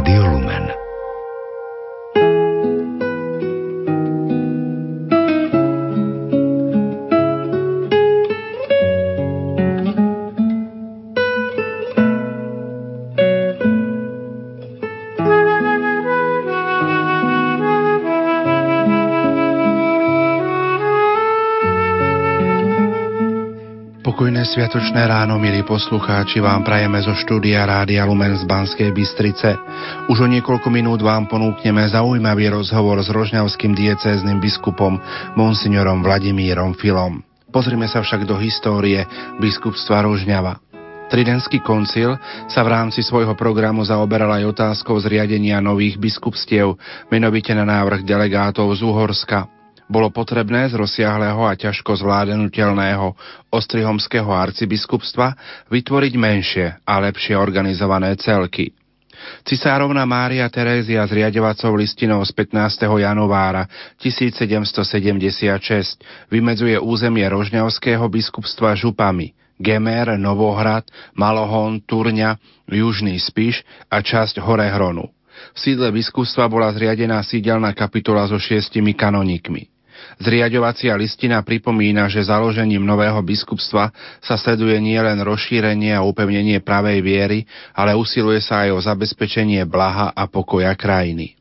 Rádio Lumen. Sviatočné ráno, milí poslucháči, vám prajeme zo štúdia Rádia Lumen z Banskej Bystrice. Už o niekoľko minút vám ponúkneme zaujímavý rozhovor s rožňavským diecézným biskupom monsignorom Vladimírom Filom. Pozrime sa však do histórie biskupstva Rožňava. Tridentský koncil sa v rámci svojho programu zaoberal aj otázkou zriadenia nových biskupstiev, menovite na návrh delegátov z Uhorska, bolo potrebné z rozsiahleho a ťažko zvládanutelného ostrihomského arcibiskupstva vytvoriť menšie a lepšie organizované celky. Cisárovna Mária Terézia s riadovacou listinou z 15. januára 1776 vymedzuje územie rožňavského biskupstva župami Gemer, Novohrad, Malohon, Turňa, Južný Spiš a časť Hore Hronu. V sídle biskupstva bola zriadená sídelná kapitula so šiestimi kanonikmi. Zriadovacia listina pripomína, že založením nového biskupstva sa sleduje nielen rozšírenie a upevnenie pravej viery, ale usiluje sa aj o zabezpečenie blaha a pokoja krajiny.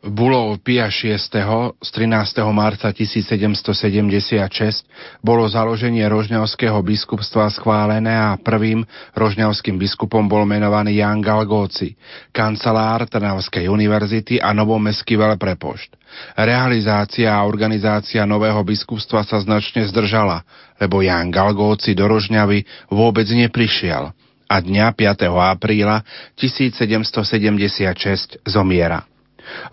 Bulov Pia VI. z 13. marca 1776 bolo založenie rožňavského biskupstva schválené a prvým rožňavským biskupom bol menovaný Jan Galgóci, kancelár Trnavskej univerzity a novomestský veľprepošt. Realizácia a organizácia nového biskupstva sa značne zdržala, lebo Jan Galgóci do Rožňavy vôbec neprišiel a dňa 5. apríla 1776 zomiera.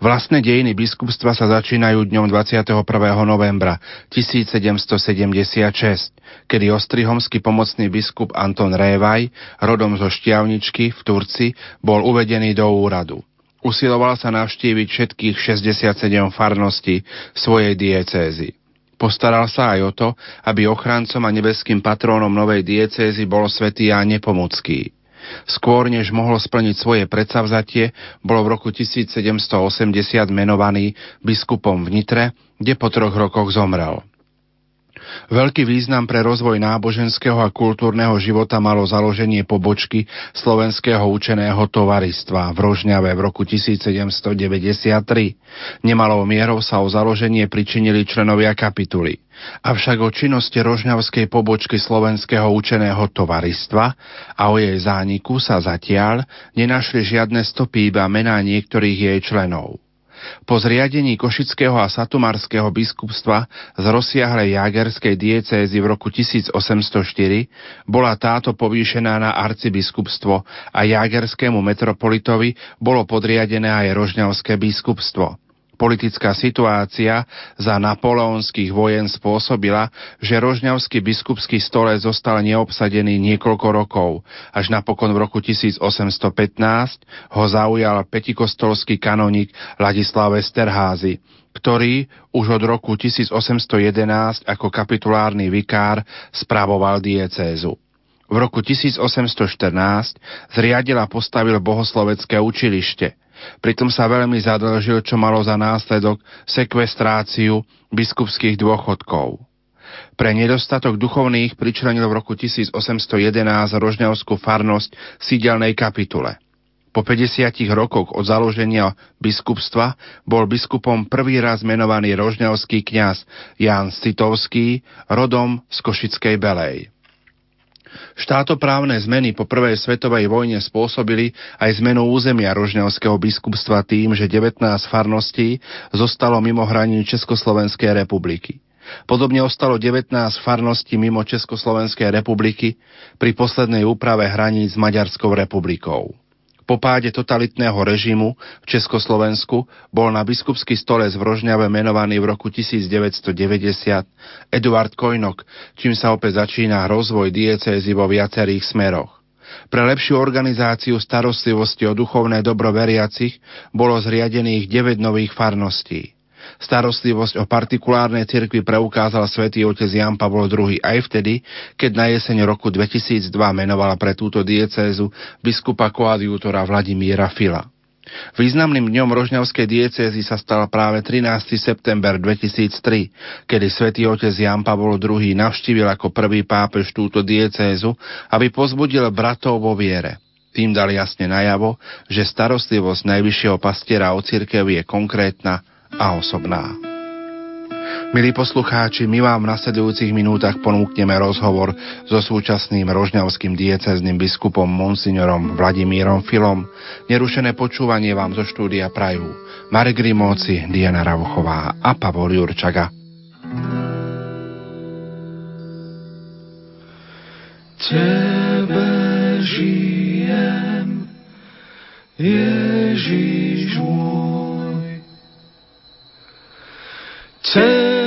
Vlastné dejiny biskupstva sa začínajú dňom 21. novembra 1776, kedy ostrihomský pomocný biskup Anton Révaj, rodom zo Štiavničky v Turci, bol uvedený do úradu. Usiloval sa navštíviť všetkých 67 farností svojej diecézy. Postaral sa aj o to, aby ochrancom a nebeským patrónom novej diecézy bol svätý Ján Nepomucký. Skôr než mohol splniť svoje predsavzatie, bol v roku 1780 menovaný biskupom v Nitre, kde po troch rokoch zomrel. Veľký význam pre rozvoj náboženského a kultúrneho života malo založenie pobočky Slovenského učeného tovaristva v Rožňave v roku 1793. Nemalou mierou sa o založenie pričinili členovia kapituly. Avšak o činnosti rožňavskej pobočky Slovenského učeného tovaristva a o jej zániku sa zatiaľ nenašli žiadne stopy iba mená niektorých jej členov. Po zriadení Košického a Satumarského biskupstva z rozsiahlej jagerskej diecézy v roku 1804 bola táto povýšená na arcibiskupstvo a jagerskému metropolitovi bolo podriadené aj rožňavské biskupstvo. Politická situácia za napoleonských vojen spôsobila, že rožňavský biskupský stole zostal neobsadený niekoľko rokov, až napokon v roku 1815 ho zaujal petikostolský kanonik Ladislav Westerházy, ktorý už od roku 1811 ako kapitulárny vikár spravoval diecézu. V roku 1814 zriadila postavil bohoslovecké učilište – Pritom sa veľmi zadlžil, čo malo za následok sekvestráciu biskupských dôchodkov. Pre nedostatok duchovných pričlenil v roku 1811 rožňavskú farnosť sídelnej kapitule. Po 50 rokoch od založenia biskupstva bol biskupom prvý raz menovaný rožňavský kňaz Ján Citovský, rodom z Košickej Belej. Štátoprávne zmeny po prvej svetovej vojne spôsobili aj zmenu územia rožňavského biskupstva tým, že 19 farností zostalo mimo hraní Československej republiky. Podobne ostalo 19 farností mimo Československej republiky pri poslednej úprave hraníc s Maďarskou republikou. Po páde totalitného režimu v Československu bol na biskupský stolec v Rožňave menovaný v roku 1990 Eduard Kojnok, čím sa opäť začína rozvoj diecézy vo viacerých smeroch. Pre lepšiu organizáciu starostlivosti o duchovné dobro veriacich bolo zriadených 9 nových farností. Starostlivosť o partikulárnej cirkvi preukázal svätý otec Jan Pavol II aj vtedy, keď na jeseň roku 2002 menovala pre túto diecézu biskupa koadjútora Vladimíra Fila. Významným dňom rožňavskej diecézy sa stal práve 13. september 2003, kedy svätý otec Jan Pavol II navštívil ako prvý pápež túto diecézu, aby pozbudil bratov vo viere. Tým dal jasne najavo, že starostlivosť najvyššieho pastiera o cirkev je konkrétna a osobná. Milí poslucháči, my vám v nasledujúcich minútach ponúkneme rozhovor so súčasným rožňavským diecezným biskupom monsignorom Vladimírom Filom. Nerušené počúvanie vám zo štúdia prajú Marek Rimóci, Diana Rauchová a Pavol Jurčaga. Tebe žijem, Ježiš môj. Tebe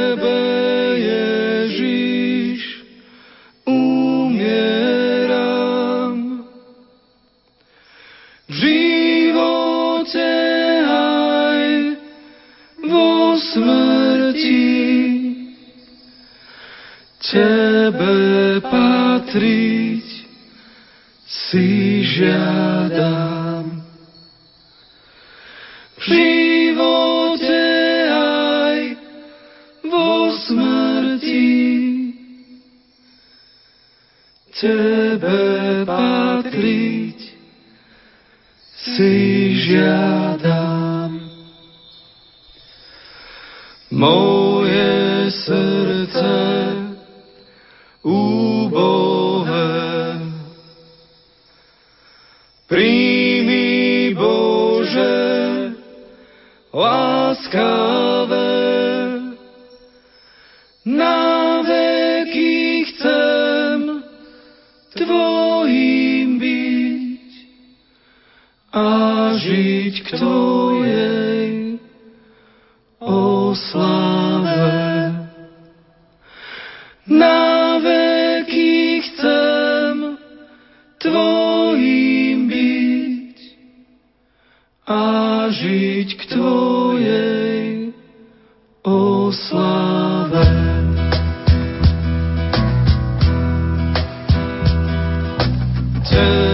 Tebe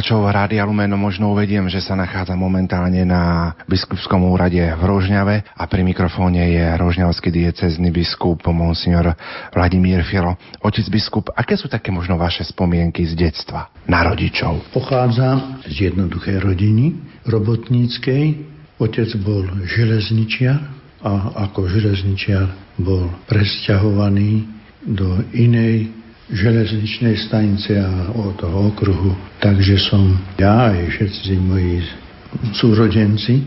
poslucháčov Rádia Lumeno možno uvediem, že sa nachádza momentálne na biskupskom úrade v Rožňave a pri mikrofóne je rožňavský diecezny biskup Monsignor Vladimír Filo. Otec biskup, aké sú také možno vaše spomienky z detstva na rodičov? Pochádzam z jednoduchej rodiny robotníckej. Otec bol železničiar a ako železničiar bol presťahovaný do inej železničnej stanice a od toho okruhu. Takže som ja aj všetci moji súrodenci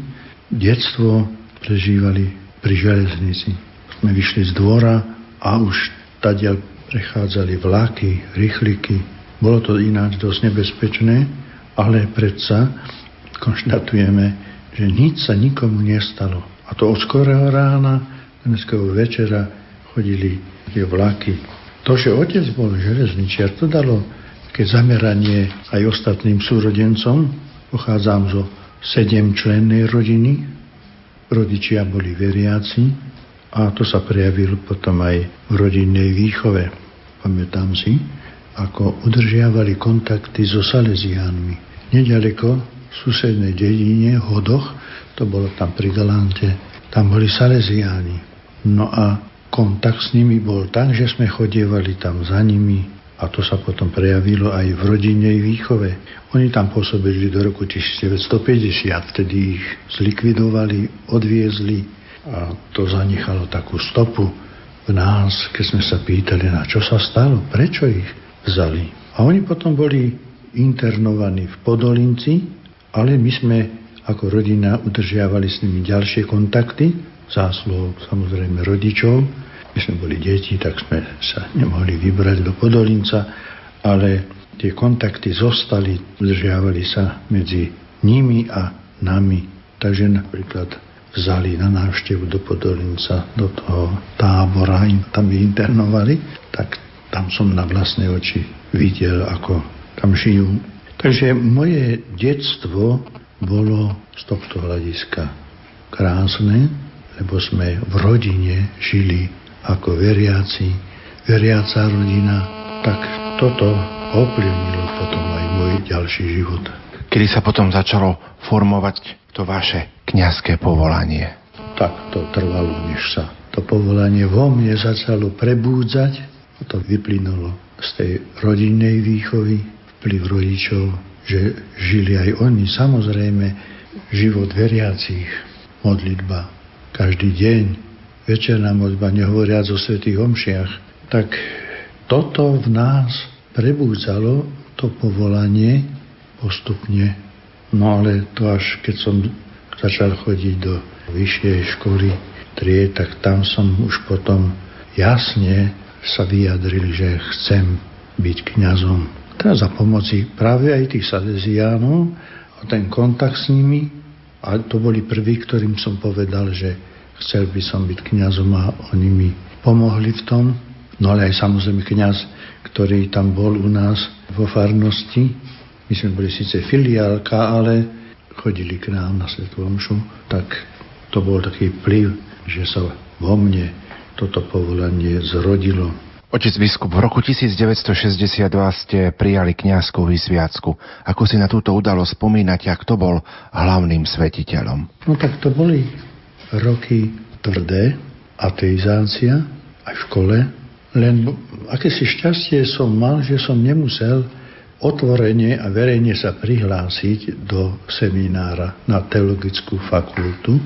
detstvo prežívali pri železnici. Sme vyšli z dvora a už tadia prechádzali vlaky, rýchliky. Bolo to ináč dosť nebezpečné, ale predsa konštatujeme, že nič sa nikomu nestalo. A to od skorého rána, dneského večera chodili tie vlaky To, že otec bol železničiar, to dalo keď zameranie aj ostatným súrodencom. Pochádzam zo sedem člennej rodiny. Rodičia boli veriaci a to sa prejavilo potom aj v rodinnej výchove. Pamätám si, ako udržiavali kontakty so Salesiánmi. Nedaleko v susednej dedine, Hodoch, to bolo tam pri Galante, tam boli Salesiáni. No a kontakt s nimi bol tak, že sme chodievali tam za nimi, a to sa potom prejavilo aj v rodinnej výchove. Oni tam pôsobili do roku 1950, vtedy ich zlikvidovali, odviezli a to zanechalo takú stopu v nás, keď sme sa pýtali, na čo sa stalo, prečo ich vzali. A oni potom boli internovaní v Podolinci, ale my sme ako rodina udržiavali s nimi ďalšie kontakty, zásluhou samozrejme rodičov, my sme boli deti, tak sme sa nemohli vybrať do Podolinca, ale tie kontakty zostali, udržiavali sa medzi nimi a nami. Takže napríklad vzali na návštevu do Podolinca, do toho tábora, im tam internovali, tak tam som na vlastné oči videl, ako tam žijú. Takže moje detstvo bolo z tohto hľadiska krásne, lebo sme v rodine žili ako veriaci, veriaca rodina, tak toto ovplyvnilo potom aj môj ďalší život. Kedy sa potom začalo formovať to vaše kňazské povolanie? Tak to trvalo, než sa to povolanie vo mne začalo prebúdzať. To vyplynulo z tej rodinnej výchovy, vplyv rodičov, že žili aj oni samozrejme život veriacich, modlitba každý deň, večerná modba, nehovoriac o svetých omšiach, tak toto v nás prebúdzalo to povolanie postupne. No ale to až keď som začal chodiť do vyššej školy trie, tak tam som už potom jasne sa vyjadril, že chcem byť kňazom. Teraz za pomoci práve aj tých salesiánov a ten kontakt s nimi, a to boli prví, ktorým som povedal, že chcel by som byť kňazom a oni mi pomohli v tom. No ale aj samozrejme kňaz, ktorý tam bol u nás vo farnosti. My sme boli síce filiálka, ale chodili k nám na Svetú Omšu, tak to bol taký vplyv, že sa vo mne toto povolanie zrodilo. Otec biskup, v roku 1962 ste prijali kňazskú vysviacku. Ako si na túto udalosť spomínate a kto bol hlavným svetiteľom? No tak to boli roky tvrdé, ateizácia aj v škole, len akési šťastie som mal, že som nemusel otvorene a verejne sa prihlásiť do seminára na teologickú fakultu,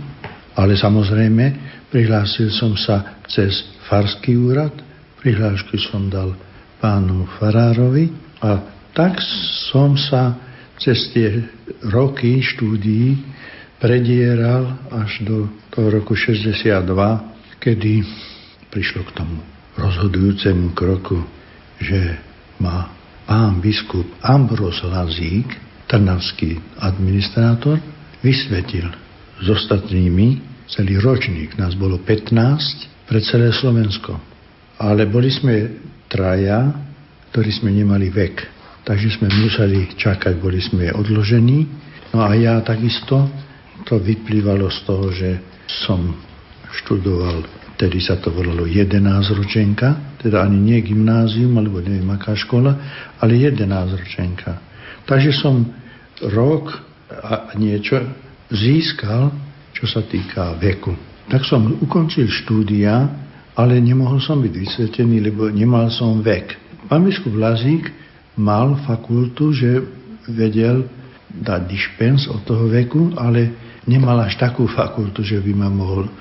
ale samozrejme prihlásil som sa cez farský úrad, prihlášku som dal pánu Farárovi a tak som sa cez tie roky štúdií predieral až do toho roku 62, kedy prišlo k tomu rozhodujúcemu kroku, že ma pán biskup Ambros Lazík, trnavský administrátor, vysvetil s ostatnými celý ročník. Nás bolo 15 pre celé Slovensko. Ale boli sme traja, ktorí sme nemali vek. Takže sme museli čakať, boli sme odložení. No a ja takisto to vyplývalo z toho, že som študoval, tedy sa to volalo 11 ročenka, teda ani nie gymnázium, alebo neviem aká škola, ale 11 ročenka. Takže som rok a niečo získal, čo sa týka veku. Tak som ukončil štúdia, ale nemohol som byť vysvetený, lebo nemal som vek. Pán biskup Lazík mal fakultu, že vedel dať dispens od toho veku, ale nemal až takú fakultu, že by ma mohol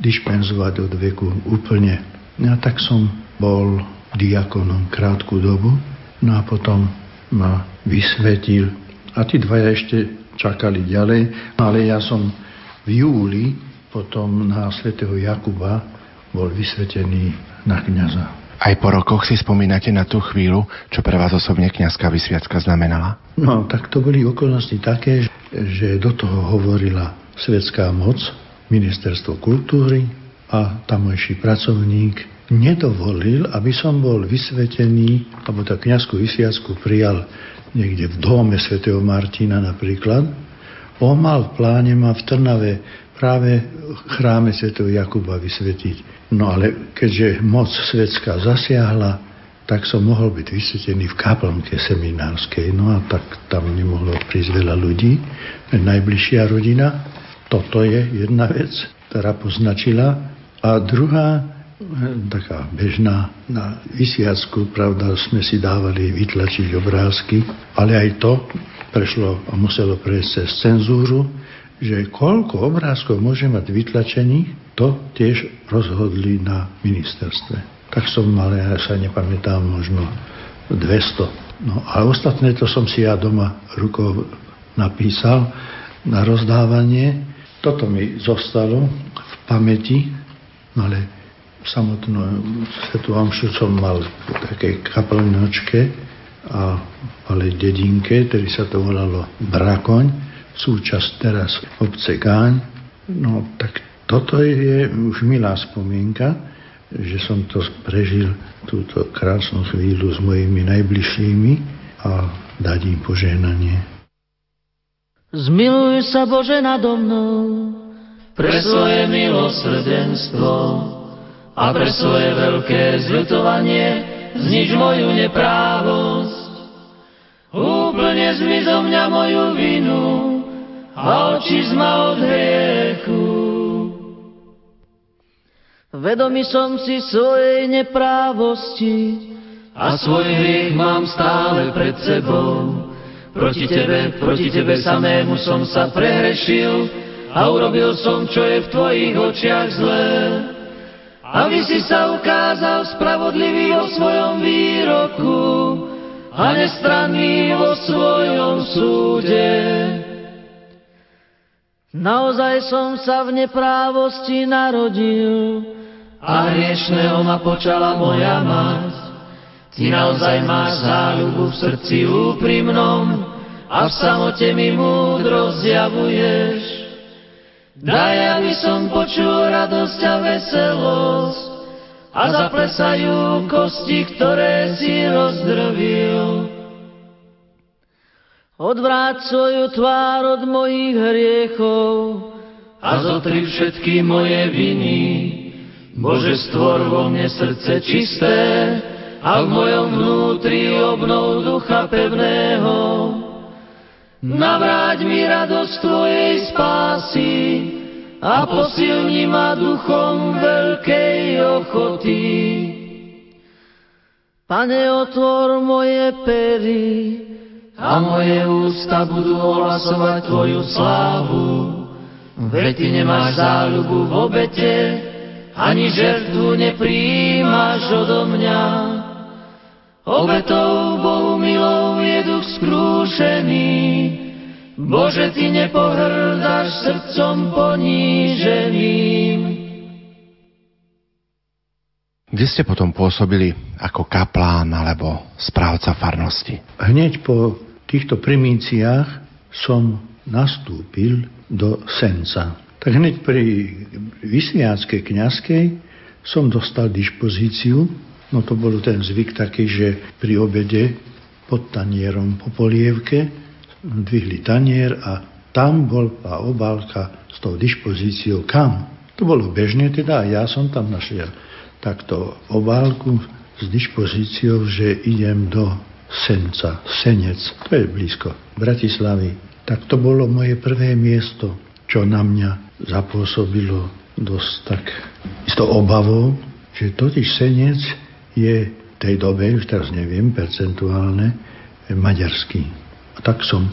dispenzovať od veku úplne. No tak som bol diakonom krátku dobu, no a potom ma vysvetil. A tí dvaja ešte čakali ďalej, ale ja som v júli potom na svätého Jakuba bol vysvetený na kniaza. Aj po rokoch si spomínate na tú chvíľu, čo pre vás osobne kniazská vysviacka znamenala? No, tak to boli okolnosti také, že do toho hovorila svetská moc, ministerstvo kultúry a tamojší pracovník nedovolil, aby som bol vysvetený, alebo tá kniazku vysviacku prijal niekde v dome svätého Martina napríklad. On mal v pláne ma v Trnave práve chráme svätého Jakuba vysvetiť. No ale keďže moc svetská zasiahla, tak som mohol byť vysvetený v kaplnke seminárskej. No a tak tam nemohlo prísť veľa ľudí. Najbližšia rodina. Toto je jedna vec, ktorá poznačila. A druhá, taká bežná, na vysiacku, pravda, sme si dávali vytlačiť obrázky, ale aj to prešlo a muselo prejsť cez cenzúru, že koľko obrázkov môže mať vytlačených, to tiež rozhodli na ministerstve tak som mal, ja sa nepamätám, možno 200. No a ostatné to som si ja doma rukou napísal na rozdávanie. Toto mi zostalo v pamäti, ale samotnú svetu omšu som mal v takej kaplňočke a ale dedinke, ktorý sa to volalo Brakoň, súčasť teraz obce Gáň. No tak toto je už milá spomienka že som to prežil, túto krásnu chvíľu s mojimi najbližšími a dať im požehnanie. Zmiluj sa Bože nado mnou pre svoje milosrdenstvo a pre svoje veľké zľutovanie znič moju neprávosť. Úplne zmiz zo mňa moju vinu a oči zma od hriechu. Vedomý som si svojej neprávosti a svoj hriech mám stále pred sebou. Proti tebe, proti tebe samému som sa prehrešil a urobil som, čo je v tvojich očiach zlé. Aby si sa ukázal spravodlivý vo svojom výroku a nestranný vo svojom súde. Naozaj som sa v neprávosti narodil, a hriešného ma počala moja mať. Ty naozaj máš záľubu v srdci úprimnom a v samote mi múdro zjavuješ. Daj, aby som počul radosť a veselosť a zaplesajú kosti, ktoré si rozdrvil. Odvráť svoju tvár od mojich hriechov a zotri všetky moje viny Bože, stvor vo mne srdce čisté a v mojom vnútri obnov ducha pevného. Navráť mi radosť Tvojej spásy a posilni ma duchom veľkej ochoty. Pane, otvor moje pery a moje ústa budú ohlasovať Tvoju slávu. Veď Ty nemáš záľubu v obete, ani žertvu nepríjmaš odo mňa. Obetou Bohu milou je duch skrúšený, Bože, Ty nepohrdáš srdcom poníženým. Kde ste potom pôsobili ako kaplán alebo správca farnosti? Hneď po týchto primíciách som nastúpil do Senca. Tak hneď pri vysviackej kniazkej som dostal dispozíciu, no to bol ten zvyk taký, že pri obede pod tanierom po polievke dvihli tanier a tam bol tá obálka s tou dispozíciou. Kam. To bolo bežne teda a ja som tam našiel takto obálku s dispozíciou, že idem do Senca, Senec, to je blízko Bratislavy. Tak to bolo moje prvé miesto, čo na mňa zapôsobilo dosť tak isto obavou, že totiž senec je v tej dobe, už teraz neviem, percentuálne, maďarský. A tak som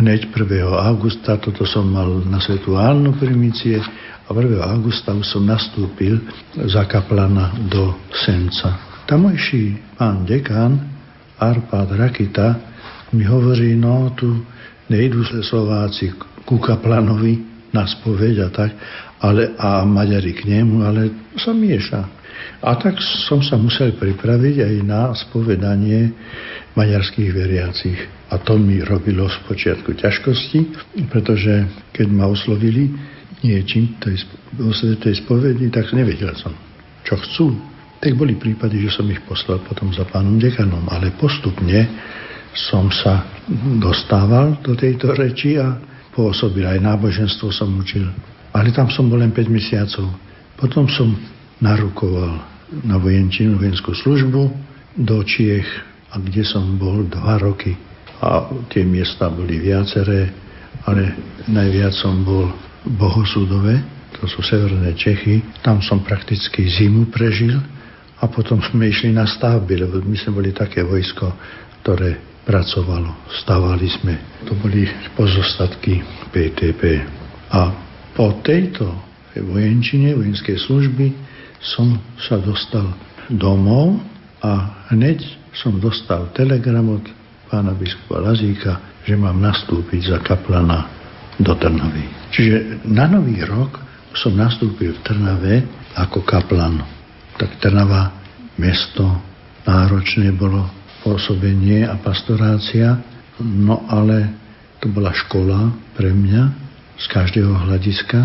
hneď 1. augusta, toto som mal na svetu Álnu primície, a 1. augusta už som nastúpil za kaplana do Senca. Tamojší pán dekan Arpad Rakita mi hovorí, no tu nejdú Slováci ku kaplanovi, na spoveď a tak, ale, a Maďari k nemu, ale sa mieša. A tak som sa musel pripraviť aj na spovedanie maďarských veriacich. A to mi robilo z počiatku ťažkosti, pretože keď ma oslovili niečím tej, svetej spovedi, tak nevedel som, čo chcú. Tak boli prípady, že som ich poslal potom za pánom dekanom, ale postupne som sa dostával do tejto reči a pôsobil. Aj náboženstvo som učil. Ale tam som bol len 5 mesiacov. Potom som narukoval na vojenčinu, vojenskú službu do Čiech, a kde som bol dva roky. A tie miesta boli viaceré, ale najviac som bol Bohosudové, to sú severné Čechy. Tam som prakticky zimu prežil a potom sme išli na stavby, lebo my sme boli také vojsko, ktoré pracovalo. Stavali sme. To boli pozostatky PTP. A po tejto vojenčine, vojenskej služby som sa dostal domov a hneď som dostal telegram od pána biskupa Lazíka, že mám nastúpiť za kaplana do Trnavy. Čiže na nový rok som nastúpil v Trnave ako kaplan tak Trnava mesto náročné bolo pôsobenie a pastorácia, no ale to bola škola pre mňa z každého hľadiska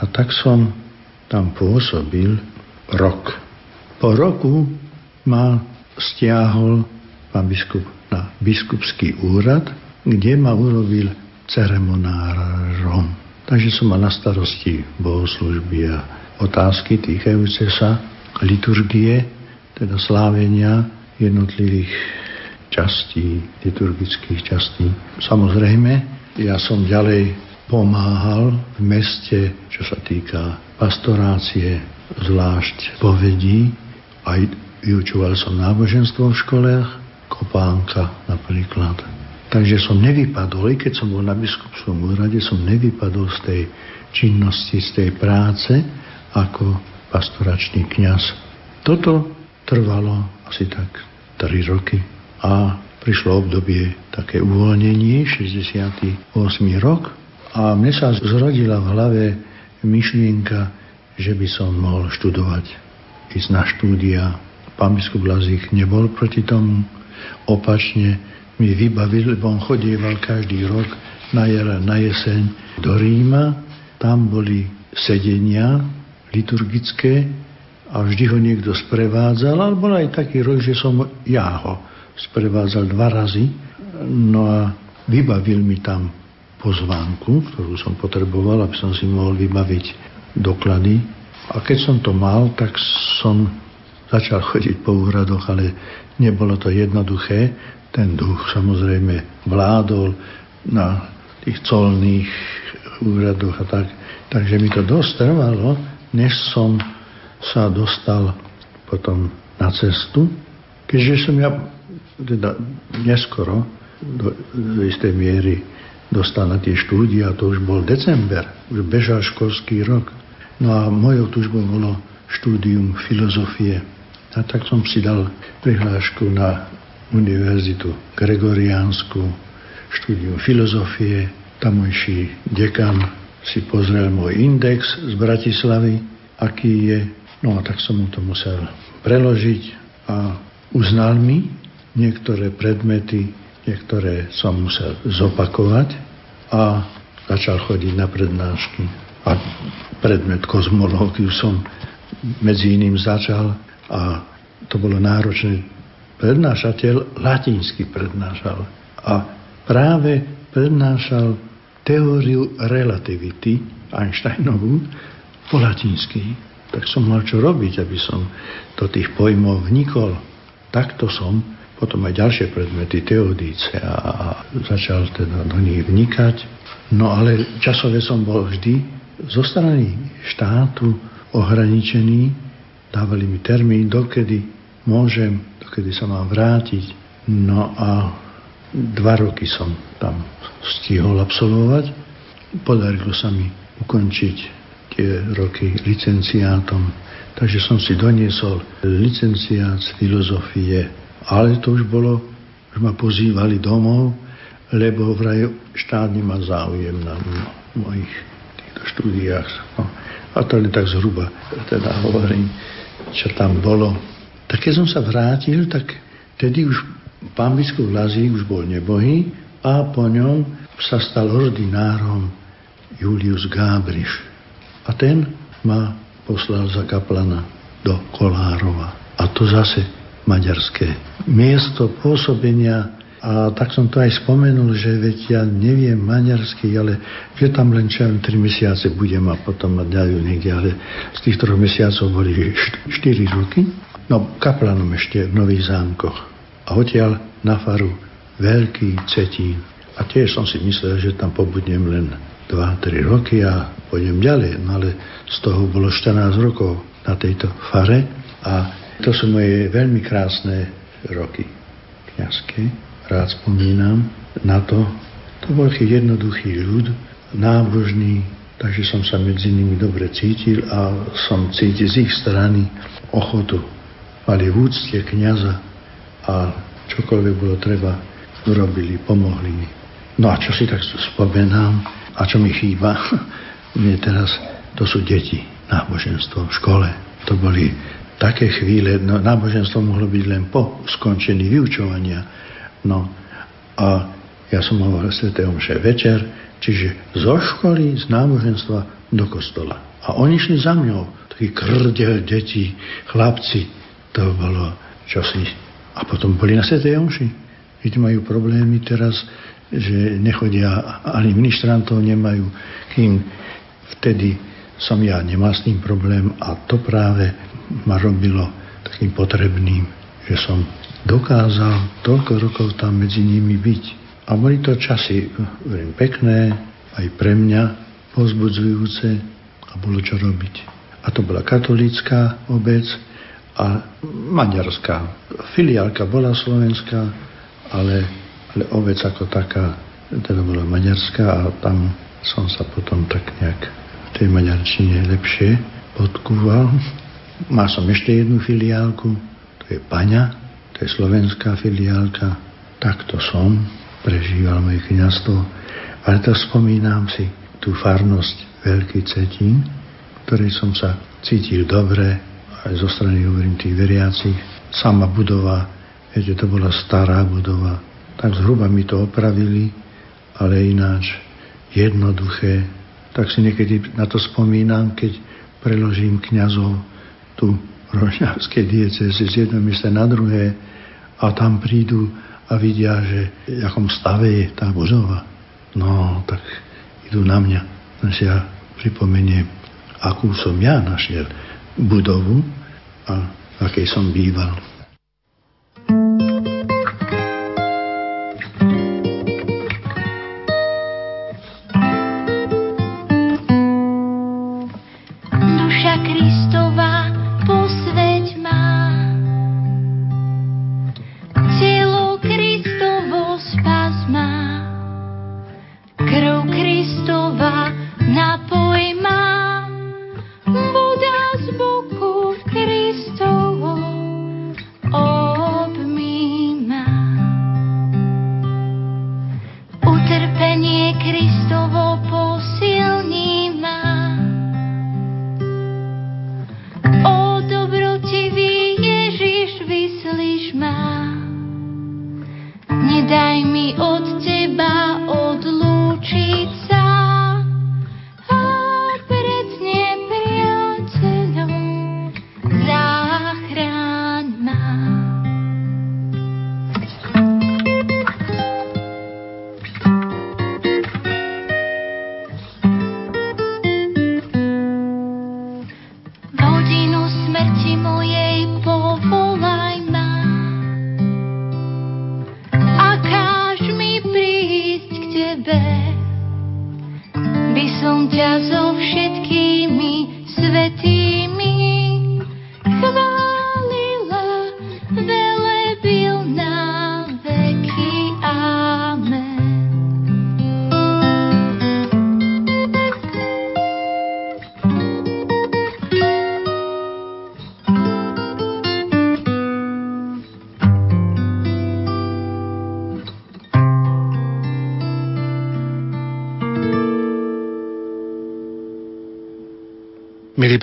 a tak som tam pôsobil rok. Po roku ma stiahol pán biskup na biskupský úrad, kde ma urobil ceremonárom. Takže som mal na starosti bohoslužby a otázky týkajúce sa liturgie, teda slávenia jednotlivých častí, liturgických častí. Samozrejme, ja som ďalej pomáhal v meste, čo sa týka pastorácie, zvlášť povedí, aj vyučoval som náboženstvo v školách, kopánka napríklad. Takže som nevypadol, i keď som bol na biskupskom úrade, som nevypadol z tej činnosti, z tej práce ako pastoračný kňaz. Toto trvalo asi tak 3 roky a prišlo obdobie také uvoľnenie, 68. rok a mne sa zrodila v hlave myšlienka, že by som mohol študovať, ísť na štúdia. Pán biskup Lazík nebol proti tomu, opačne mi vybavil, lebo on chodieval každý rok na jar na jeseň do Ríma. Tam boli sedenia liturgické a vždy ho niekto sprevádzal, ale bol aj taký rok, že som ja ho sprevádzal dva razy. No a vybavil mi tam pozvánku, ktorú som potreboval, aby som si mohol vybaviť doklady. A keď som to mal, tak som začal chodiť po úradoch, ale nebolo to jednoduché. Ten duch samozrejme vládol na tých colných úradoch a tak. Takže mi to dosť trvalo, než som sa dostal potom na cestu, keďže som ja teda neskoro do, do istej miery dostal na tie štúdia, to už bol december, už bežal školský rok. No a mojou túžbou bolo štúdium filozofie. A tak som si dal prihlášku na univerzitu Gregoriánsku, štúdium filozofie. Tamojší dekan si pozrel môj index z Bratislavy, aký je. No a tak som mu to musel preložiť a uznal mi niektoré predmety, niektoré som musel zopakovať a začal chodiť na prednášky. A predmet kozmológiu som medzi iným začal a to bolo náročné. Prednášateľ latinsky prednášal a práve prednášal teóriu relativity Einsteinovú po latinsky, tak som mal čo robiť, aby som do tých pojmov vnikol. Takto som potom aj ďalšie predmety teodíce a začal teda do nich vnikať. No ale časové som bol vždy zo strany štátu ohraničený. Dávali mi termín, dokedy môžem, dokedy sa mám vrátiť. No a dva roky som tam stihol absolvovať. Podarilo sa mi ukončiť tie roky licenciátom. Takže som si doniesol licenciát z filozofie, ale to už bolo, už ma pozývali domov, lebo vraj štát nemá záujem na mojich týchto štúdiách. No, a to len tak zhruba teda hovorím, čo tam bolo. Tak keď som sa vrátil, tak tedy už pán biskup Lazík už bol nebohý a po ňom sa stal ordinárom Julius Gábriš. A ten ma poslal za kaplana do Kolárova. A to zase maďarské. Miesto pôsobenia a tak som to aj spomenul, že veď ja neviem maďarsky, ale že tam len čo 3 mesiace budem a potom ma dajú niekde, ale z tých troch mesiacov boli 4 roky. No, kaplanom ešte v Nových zámkoch. A odtiaľ na faru veľký cetín. A tiež som si myslel, že tam pobudnem len 2-3 roky a pôjdem ďalej. No ale z toho bolo 14 rokov na tejto fare a to sú moje veľmi krásne roky kniazské rád spomínam na to. To bol jednoduchý ľud, nábožný, takže som sa medzi nimi dobre cítil a som cítil z ich strany ochotu. Mali v úcte kniaza a čokoľvek bolo treba, urobili, pomohli mi. No a čo si tak spomenám a čo mi chýba, mne teraz, to sú deti, náboženstvo v škole. To boli také chvíle, no, náboženstvo mohlo byť len po skončení vyučovania, No a ja som hovoril Sv. Omše večer, čiže zo školy, z náboženstva do kostola. A oni šli za mňou, takí krdel, deti, chlapci. To bolo čosi. A potom boli na Sv. Omši. Keď majú problémy teraz, že nechodia, ani ministrantov nemajú, kým vtedy som ja nemal s tým problém a to práve ma robilo takým potrebným, že som dokázal toľko rokov tam medzi nimi byť. A boli to časy, verím, pekné, aj pre mňa, pozbudzujúce a bolo čo robiť. A to bola katolícka obec a maďarská. Filiálka bola slovenská, ale, ale obec ako taká, teda bola maďarská a tam som sa potom tak nejak v tej maďarčine lepšie podkúval. Mal som ešte jednu filiálku, to je Paňa, to je slovenská filiálka, takto som prežíval moje kniazstvo, ale to spomínam si tú farnosť Veľký Cetín, ktorej som sa cítil dobre, aj zo strany, hovorím, tých veriacich. Sama budova, viete, to bola stará budova, tak zhruba mi to opravili, ale ináč jednoduché. Tak si niekedy na to spomínam, keď preložím kňazov tu rožňavskej diecezy z jedného miesta na druhé a tam prídu a vidia, že v akom stave je tá budova. No, tak idú na mňa. Si ja pripomeniem, akú som ja našiel budovu a akej som býval.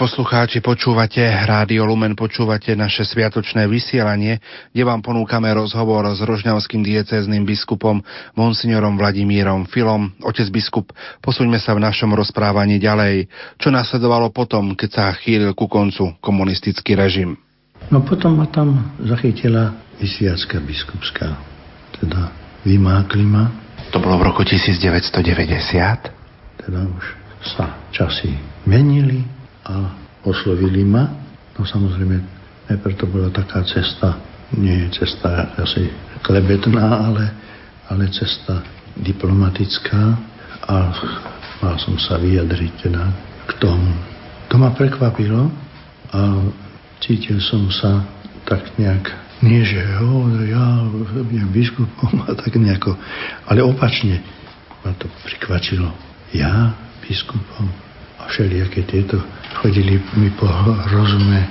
Poslucháči, počúvate Rádio Lumen, počúvate naše sviatočné vysielanie, kde vám ponúkame rozhovor s rožňavským diecézným biskupom monsignorom Vladimírom Filom. Otec biskup, posuňme sa v našom rozprávaní ďalej. Čo nasledovalo potom, keď sa chýlil ku koncu komunistický režim? No potom ma tam zachytila Vysviacka biskupská, teda vymákli ma. To bolo v roku 1990? Teda už sa časy menili a oslovili ma. No samozrejme, najprv to bola taká cesta, nie cesta asi klebetná, ale, ale cesta diplomatická a mal som sa vyjadriť teda k tomu. To ma prekvapilo a cítil som sa tak nejak, nie že jo, ja budem biskupom a tak nejako, ale opačne ma to prikvačilo. Ja biskupom a všelijaké tieto chodili mi po rozume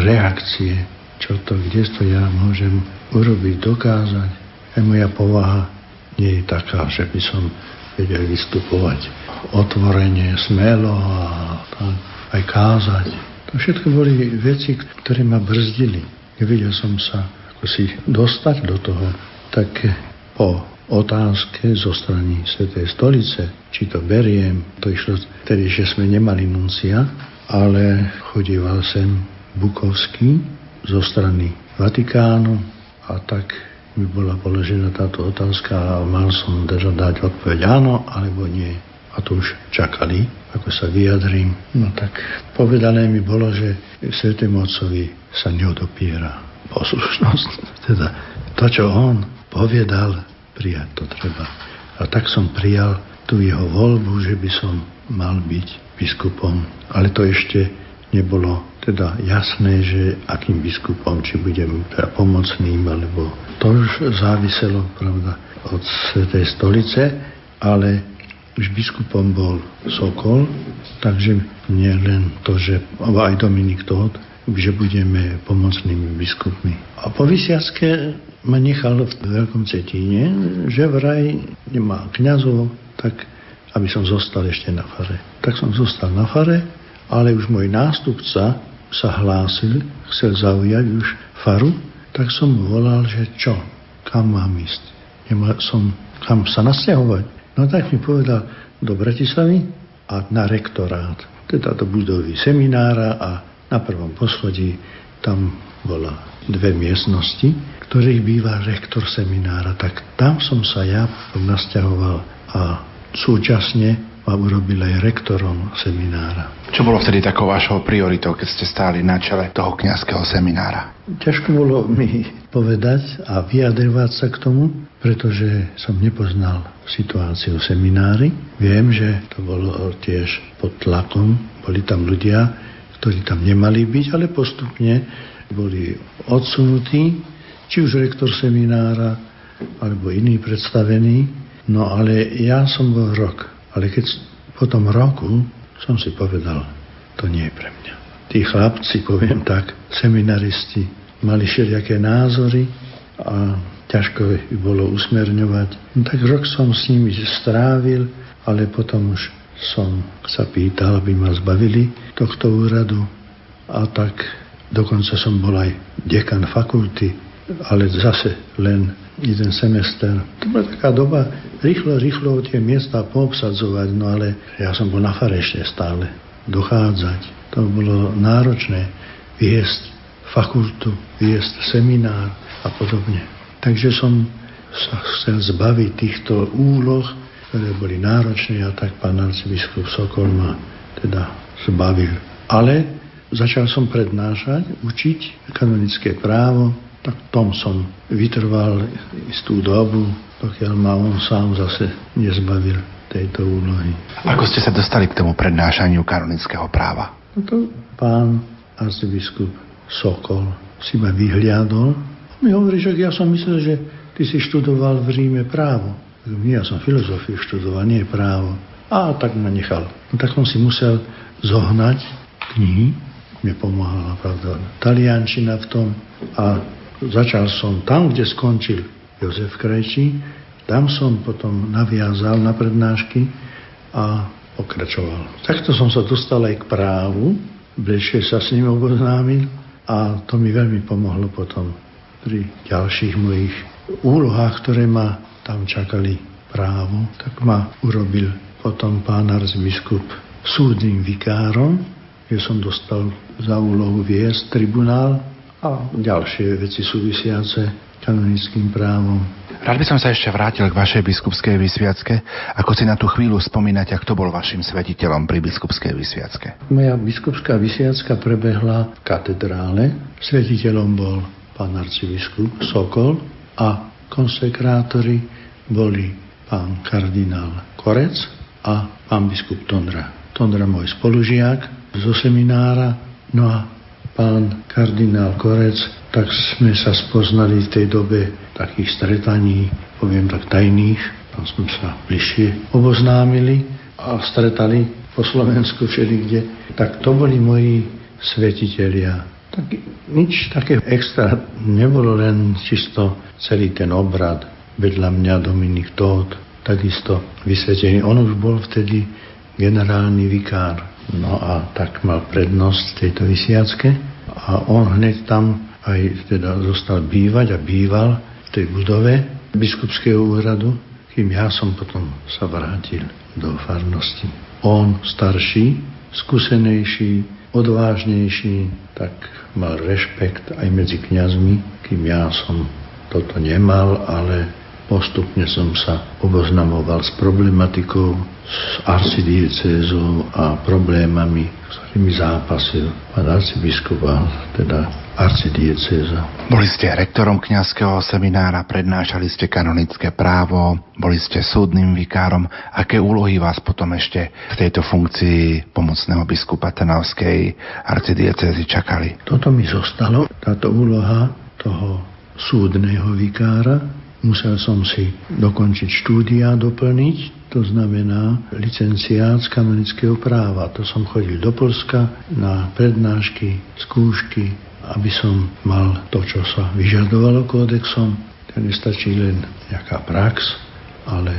reakcie, čo to, kde to ja môžem urobiť, dokázať. Aj moja povaha nie je taká, že by som vedel vystupovať otvorene, smelo a tak, aj kázať. To všetko boli veci, ktoré ma brzdili. Nevedel som sa ako si dostať do toho. Tak po otázke zo strany Svetej stolice, či to beriem, to išlo tedy, že sme nemali nuncia, ale chodíval sem Bukovský zo strany Vatikánu a tak mi bola položená táto otázka a mal som teda dať odpoveď áno alebo nie. A tu už čakali, ako sa vyjadrím. No tak povedané mi bolo, že Svetému Otcovi sa neodopiera poslušnosť. Teda to, čo on povedal, prijať to treba. A tak som prijal tú jeho voľbu, že by som mal byť biskupom. Ale to ešte nebolo teda jasné, že akým biskupom, či budem teda pomocným, alebo to už záviselo, pravda, od Svetej stolice, ale už biskupom bol Sokol, takže nie len to, že aj Dominik Todt, že budeme pomocnými biskupmi. A po Vysiacké ma nechal v Veľkom Cetíne, že vraj nemá kniazov, tak aby som zostal ešte na fare. Tak som zostal na fare, ale už môj nástupca sa hlásil, chcel zaujať už faru, tak som volal, že čo, kam mám ísť. Nemal som kam sa nasťahovať. No tak mi povedal do Bratislavy a na rektorát, teda do budovy seminára a na prvom poschodí tam bola dve miestnosti, ktorých býva rektor seminára. Tak tam som sa ja nasťahoval a súčasne ma urobil aj rektorom seminára. Čo bolo vtedy takou vašou prioritou, keď ste stáli na čele toho kňazského seminára? Ťažko bolo mi povedať a vyjadrovať sa k tomu, pretože som nepoznal situáciu v seminári. Viem, že to bolo tiež pod tlakom. Boli tam ľudia, ktorí tam nemali byť, ale postupne boli odsunutí, či už rektor seminára, alebo iní predstavení. No ale ja som bol rok ale keď po tom roku som si povedal, to nie je pre mňa. Tí chlapci, poviem tak, seminaristi, mali všelijaké názory a ťažko by bolo usmerňovať. No, tak rok som s nimi strávil, ale potom už som sa pýtal, aby ma zbavili tohto úradu a tak dokonca som bol aj dekan fakulty, ale zase len jeden semester. To bola taká doba, rýchlo, rýchlo tie miesta poobsadzovať, no ale ja som bol na fare stále, dochádzať. To bolo náročné viesť fakultu, viesť seminár a podobne. Takže som sa chcel zbaviť týchto úloh, ktoré boli náročné a tak pán arcibiskup Sokol ma teda zbavil. Ale začal som prednášať, učiť kanonické právo, tak tom som vytrval istú dobu, pokiaľ ma on sám zase nezbavil tejto úlohy. Ako ste sa dostali k tomu prednášaniu kanonického práva? No to pán arcibiskup Sokol si ma vyhliadol. Mi hovorí, že ja som myslel, že ty si študoval v Ríme právo. Ja som filozofiu študoval, nie právo. A tak ma nechal. No, tak som si musel zohnať knihy. Mne pomáhala, pravda, taliančina v tom. A Začal som tam, kde skončil Jozef Krajčí, tam som potom naviazal na prednášky a pokračoval. Takto som sa dostal aj k právu, bližšie sa s ním oboznámil a to mi veľmi pomohlo potom pri ďalších mojich úlohách, ktoré ma tam čakali právo, tak ma urobil potom pán arcibiskup súdnym vikárom že som dostal za úlohu viesť tribunál a ďalšie veci súvisiace kanonickým právom. Rád by som sa ešte vrátil k vašej biskupskej vysviacke. Ako si na tú chvíľu spomínate, kto bol vašim svetiteľom pri biskupskej vysviacke? Moja biskupská vysviacka prebehla v katedrále. Svetiteľom bol pán arcibiskup Sokol a konsekrátori boli pán kardinál Korec a pán biskup Tondra. Tondra môj spolužiak zo seminára, no a pán kardinál Korec, tak sme sa spoznali v tej dobe takých stretaní, poviem tak tajných, tam sme sa bližšie oboznámili a stretali po Slovensku všelikde. Tak to boli moji svetitelia. Tak nič také extra nebolo, len čisto celý ten obrad. Vedľa mňa Dominik Tóth, takisto vysvetený. On už bol vtedy generálny vikár. No a tak mal prednosť v tejto vysiacke a on hneď tam aj teda zostal bývať a býval v tej budove biskupského úradu, kým ja som potom sa vrátil do farnosti. On starší, skúsenejší, odvážnejší, tak mal rešpekt aj medzi kňazmi, kým ja som toto nemal, ale postupne som sa oboznamoval s problematikou, s arcidiecézou a problémami, s ktorými zápasil pán arcibiskup a teda arcidiecéza. Boli ste rektorom kňazského seminára, prednášali ste kanonické právo, boli ste súdnym vikárom. Aké úlohy vás potom ešte v tejto funkcii pomocného biskupa Trnavskej arcidiecézy čakali? Toto mi zostalo, táto úloha toho súdneho vikára, Musel som si dokončiť štúdia, doplniť, to znamená licenciát z kanonického práva. To som chodil do Polska na prednášky, skúšky, aby som mal to, čo sa vyžadovalo kódexom. To nestačí len nejaká prax, ale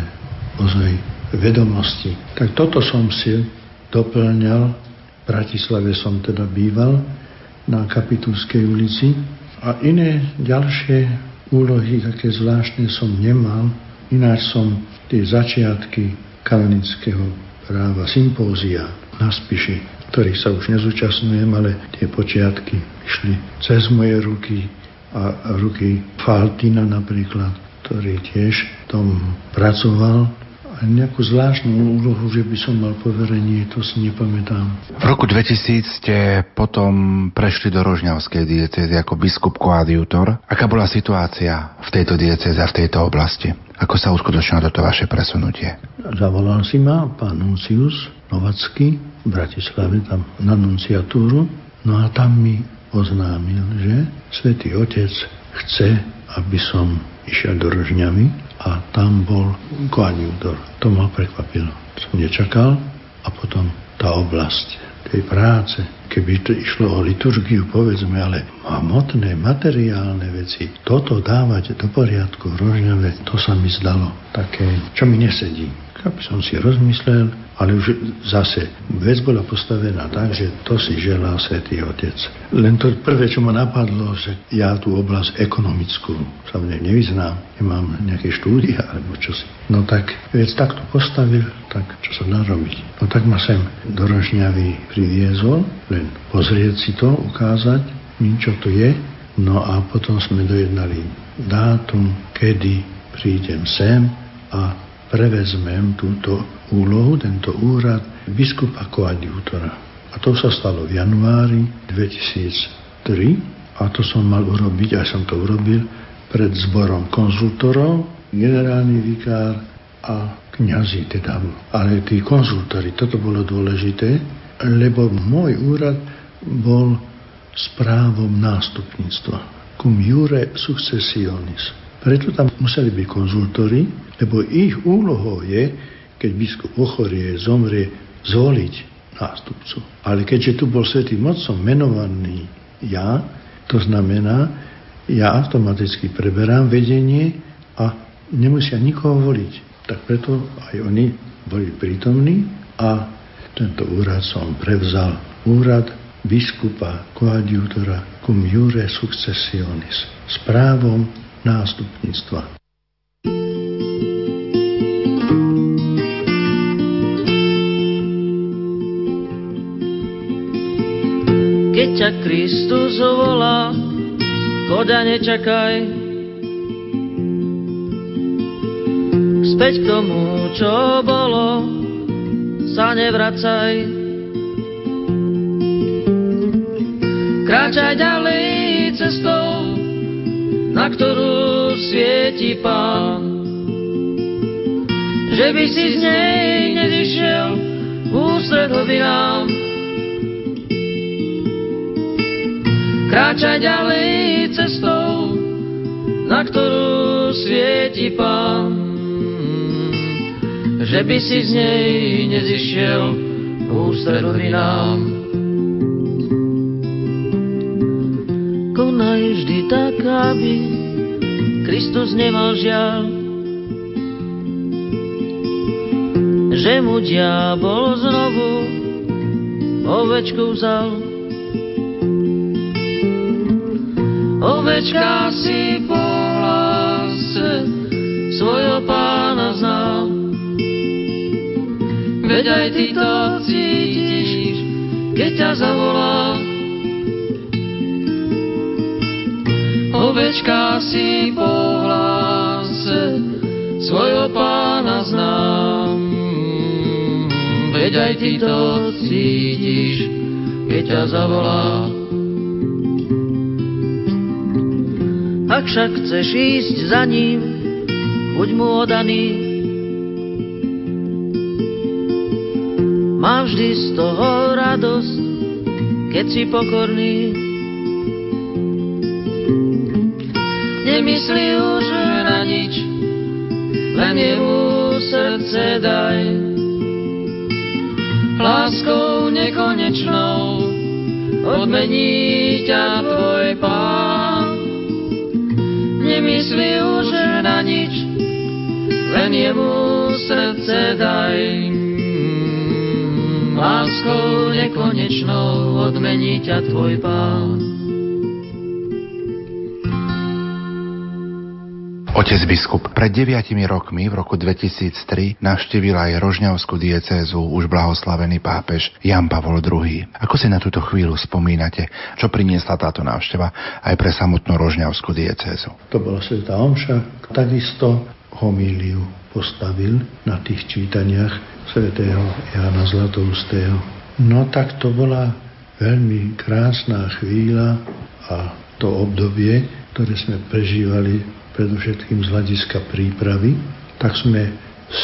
ozaj vedomosti. Tak toto som si doplňal. V Bratislave som teda býval na Kapitulskej ulici a iné ďalšie úlohy také zvláštne som nemal, ináč som tie začiatky kanonického práva, sympózia na Spiši, ktorých sa už nezúčastňujem, ale tie počiatky išli cez moje ruky a ruky Faltina napríklad, ktorý tiež tom pracoval nejakú zvláštnu úlohu, že by som mal poverenie, to si nepamätám. V roku 2000 ste potom prešli do Rožňavskej diecézy ako biskup koadjutor. Aká bola situácia v tejto diecéze a v tejto oblasti? Ako sa uskutočnilo toto vaše presunutie? Zavolal si ma pán Nuncius Novacký v Bratislave tam na nunciatúru. No a tam mi oznámil, že Svetý Otec chce, aby som išiel do Rožňavy a tam bol koadjútor. To ma prekvapilo. Som nečakal a potom tá oblasť tej práce, keby to išlo o liturgiu, povedzme, ale hmotné, materiálne veci, toto dávať do poriadku v Rožňave, to sa mi zdalo také, čo mi nesedí. Aby som si rozmyslel, ale už zase vec bola postavená tak, že to si želá Svetý Otec. Len to prvé, čo ma napadlo, že ja tú oblasť ekonomickú sa v nej nevyznám, nemám nejaké štúdia alebo čo si. No tak vec takto postavil, tak čo sa dá robiť. No tak ma sem do Rožňavy priviezol, len pozrieť si to, ukázať čo to je. No a potom sme dojednali dátum, kedy prídem sem a prevezmem túto úlohu, tento úrad biskupa koadjútora. A to sa stalo v januári 2003 a to som mal urobiť, aj som to urobil, pred zborom konzultorov, generálny vikár a kňazi teda. Ale tí konzultori, toto bolo dôležité, lebo môj úrad bol správom nástupníctva. Cum jure successionis. Preto tam museli byť konzultori, lebo ich úlohou je, keď biskup ochorie, zomrie, zvoliť nástupcu. Ale keďže tu bol svetý mocom menovaný ja, to znamená, ja automaticky preberám vedenie a nemusia nikoho voliť. Tak preto aj oni boli prítomní a tento úrad som prevzal. Úrad biskupa, koadjutora cum jure successionis. S právom nástupníctva. Keď ťa Kristus volá, choď nečakaj. Späť k tomu, čo bolo, sa nevracaj. Kráčaj ďalej cestou, na ktorú svieti Pán. Že by si z nej nezišiel ústred hovinám, Kráčaj ďalej cestou, na ktorú svieti Pán. Že by si z nej nezišiel ústredovi nám. Konaj vždy tak, aby Kristus nemal žiaľ. Že mu diabol znovu ovečku vzal Ovečka si po hlase svojho pána znal. Veď aj ty to cítiš, keď ťa zavolá. Ovečka si po hlase svojho pána znám. Veď aj ty to cítiš, keď ťa zavolá. Ak však chceš ísť za ním, buď mu odaný. Má vždy z toho radosť, keď si pokorný. Nemyslí už na nič, len jemu srdce daj. Láskou nekonečnou odmení ťa tvoj pán nemyslí už na nič, len jemu srdce daj. Láskou nekonečnou odmení ťa tvoj pán. Otec biskup, pred deviatimi rokmi v roku 2003 navštívil aj Rožňavskú diecézu už blahoslavený pápež Jan Pavol II. Ako si na túto chvíľu spomínate, čo priniesla táto návšteva aj pre samotnú Rožňavskú diecézu? To bola Sveta Omša, takisto homíliu postavil na tých čítaniach svätého Jana Zlatoustého. No tak to bola veľmi krásna chvíľa a to obdobie, ktoré sme prežívali predovšetkým z hľadiska prípravy, tak sme